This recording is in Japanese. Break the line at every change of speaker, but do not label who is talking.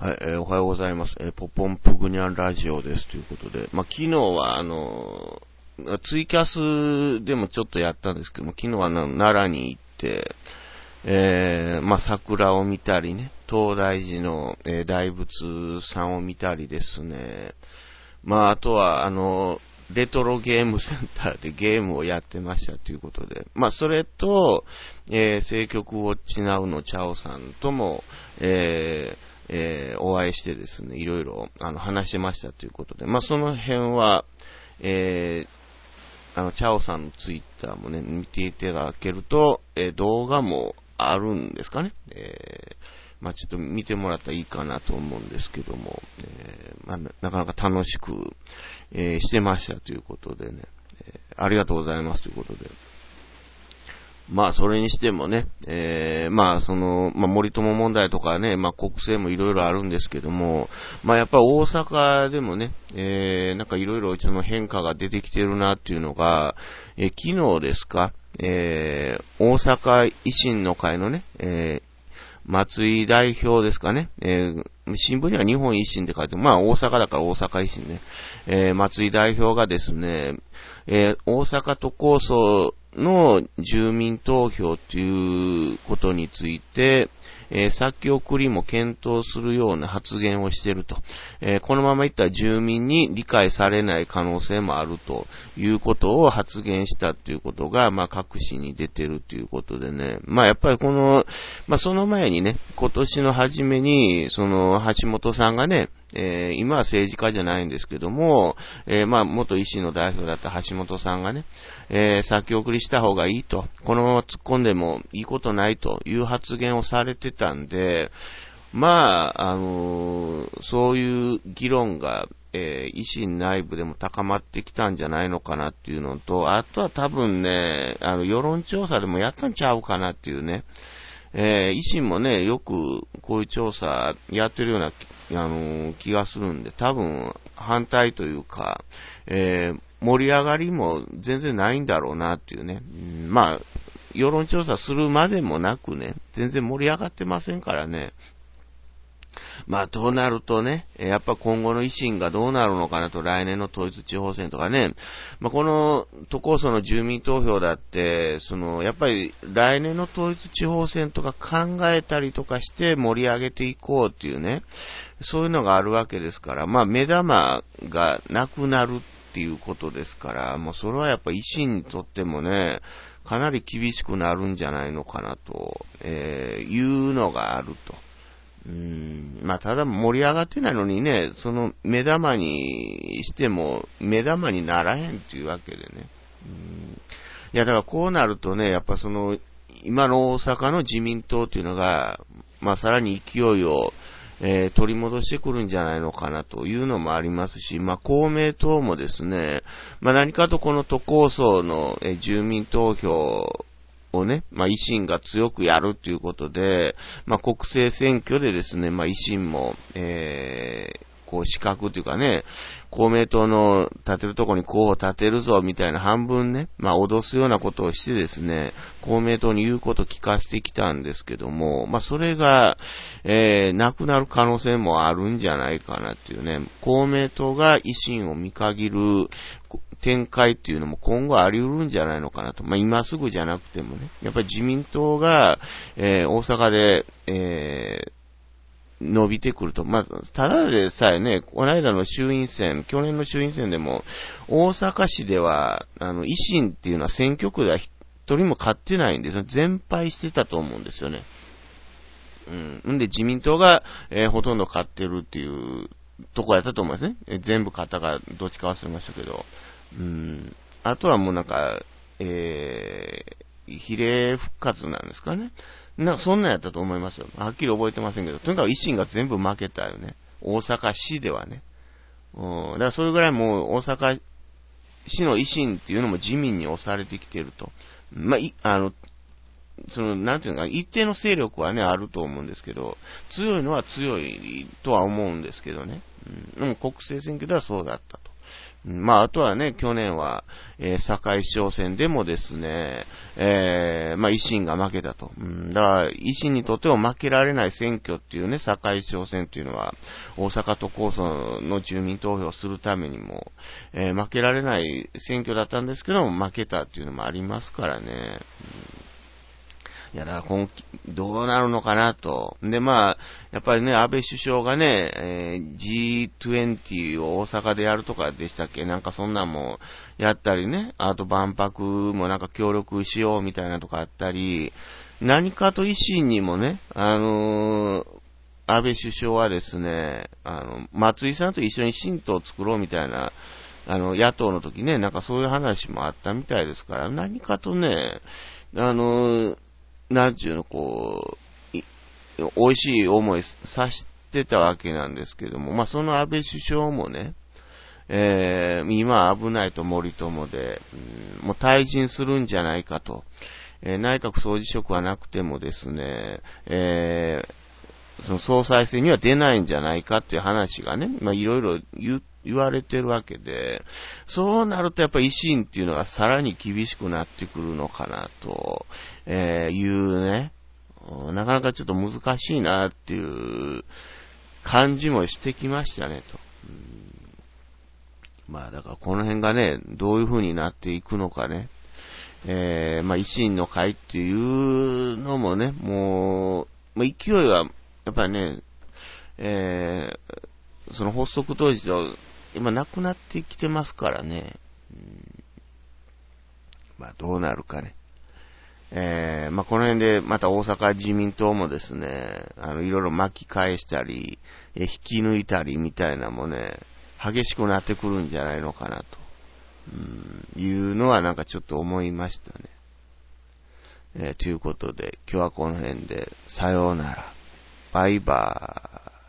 はい、えーおはようございます。えーポポンプグニャンラジオですということで、まあ、昨日はあのーツイキャスでもちょっとやったんですけども、昨日は奈良に行って、えーまあ、桜を見たりね、東大寺の、え大仏さんを見たりですね、まあ、あとは、あの、レトロゲームセンターで ゲームをやってましたということで、まあ、それと、えー、聖曲ウォッチナウのチャオさんとも、えーえーお会いしてですね、いろいろ、あの、話しましたということで、まあ、その辺は、えーあの、チャオさんのツイッターもね、見ていただけると、えー動画もあるんですかね。えーまあ、ちょっと見てもらったらいいかなと思うんですけども、えーまあ、なかなか楽しく、えーしてましたということでね、えーありがとうございますということで。まあ、それにしてもね、えーまあ、その、まあ、森友問題とかね、まあ、国政もいろいろあるんですけども、まあ、やっぱり大阪でもね、えーなんかいろいろその変化が出てきてるなっていうのが、えー昨日ですか、えー大阪維新の会のね、えー松井代表ですかね。えー新聞には日本維新って書いて、まあ大阪だから大阪維新ね。えー松井代表がですね、えー大阪都構想の住民投票ということについて、えー先送りも検討するような発言をしていると。えーこのままいったら住民に理解されない可能性もあるということを発言したということが、まあ、各紙に出てるということでね。まあ、やっぱりこの、まあ、その前にね、今年の初めに、その、橋本さんがね、えー今は政治家じゃないんですけども、えーまあ、元維新の代表だった橋本さんがね、えー先送りした方がいいと、このまま突っ込んでもいいことないという発言をされてたんで、まあ、あのそういう議論が、えー維新内部でも高まってきたんじゃないのかなっていうのと、あとは多分ね、あの、世論調査でもやったんちゃうかなっていうね、えー維新もね、よくこういう調査やってるような、あのー気がするんで、多分反対というか、えー盛り上がりも全然ないんだろうなっていうね。うんまあ、世論調査するまでもなくね、全然盛り上がってませんからね。まあ、どうなるとね、やっぱ今後の維新がどうなるのかなと、来年の統一地方選とかね、まあ、この都構想の住民投票だって、その、やっぱり来年の統一地方選とか考えたりとかして盛り上げていこうっていうね、そういうのがあるわけですから、まあ、目玉がなくなるっていうことですから、もうそれはやっぱ維新にとってもね、かなり厳しくなるんじゃないのかなと、えーいうのがあると。うんまあ、ただ盛り上がってないのにね、その目玉にしても、目玉にならへんっていうわけでね。うんいや、だからこうなるとね、やっぱその、今の大阪の自民党っていうのが、まあ、さらに勢いを、えー取り戻してくるんじゃないのかなというのもありますし、まあ、公明党もですね、まあ、何かとこの都構想の、えー住民投票をね、まあ、維新が強くやるということで、まあ、国政選挙でですね、まあ、維新も、えーこう、資格というかね、公明党の立てるとこに候補立てるぞ、みたいな半分ね、まあ、脅すようなことをしてですね、公明党に言うことを聞かせてきたんですけども、まあ、それが、えー、なくなる可能性もあるんじゃないかなっていうね、公明党が維新を見限る展開っていうのも今後あり得るんじゃないのかなと。まあ、今すぐじゃなくてもね、やっぱり自民党が、えー、大阪で、えー、伸びてくると。まあ、ただでさえね、この間の衆院選、去年の衆院選でも、大阪市では、あの、維新っていうのは選挙区では一人も勝ってないんですよ。全敗してたと思うんですよね。うん。んで、自民党が、えーほとんど勝ってるっていうとこやったと思いますね。全部勝ったか、どっちか忘れましたけど。うん。あとはもうなんか、えー、比例復活なんですかね。なんかそんなんやったと思いますよ。はっきり覚えてませんけど、とにかく維新が全部負けたよね。大阪市ではね。うん。だからそれぐらいもう大阪市の維新っていうのも自民に押されてきてると。まあ、い、あの、その、なんていうのか、一定の勢力はね、あると思うんですけど、強いのは強いとは思うんですけどね。うん、国政選挙ではそうだったとまあ、あとはね、去年は、えー、堺市長選でもですね、えー、まあ、維新が負けたと。うん、だから、維新にとっても負けられない選挙っていうね、堺市長選っていうのは、大阪都構想の住民投票をするためにも、えー、負けられない選挙だったんですけども、負けたっていうのもありますからね。うんいや、だから今期、どうなるのかなと。で、まあ、やっぱりね、安倍首相がね、えー、G20 を大阪でやるとかでしたっけ？なんかそんなんもやったりね、あと万博もなんか協力しようみたいなとかあったり、何かと維新にもね、あのー、安倍首相はですね、あの、松井さんと一緒に新党を作ろうみたいな、あの、野党の時ね、なんかそういう話もあったみたいですから、何かとね、あのなんちゅうの、こう、美味しい思いさしてたわけなんですけども、まあ、その安倍首相もね、えー、今危ないと森友で、うん、もう退陣するんじゃないかと、えー、内閣総辞職はなくてもですね、えー、その総裁選には出ないんじゃないかっていう話がね、まあ、いろいろ言っ言われてるわけで、そうなるとやっぱり維新っていうのがさらに厳しくなってくるのかなと、えー、いうね、なかなかちょっと難しいなっていう感じもしてきましたねと。まあだからこの辺がね、どういう風になっていくのかね。えー、まあ維新の会っていうのもね、もう、まあ、勢いは、やっぱりね、えー、その発足当時と今なくなってきてますからね。うん、まあどうなるかね。えー、まあこの辺でまた大阪自民党もですね、あの、いろいろ巻き返したり、引き抜いたりみたいなもね、激しくなってくるんじゃないのかなと、うん、いうのはなんかちょっと思いましたね。えー、ということで、今日はこの辺で、さようなら。バイバーイ。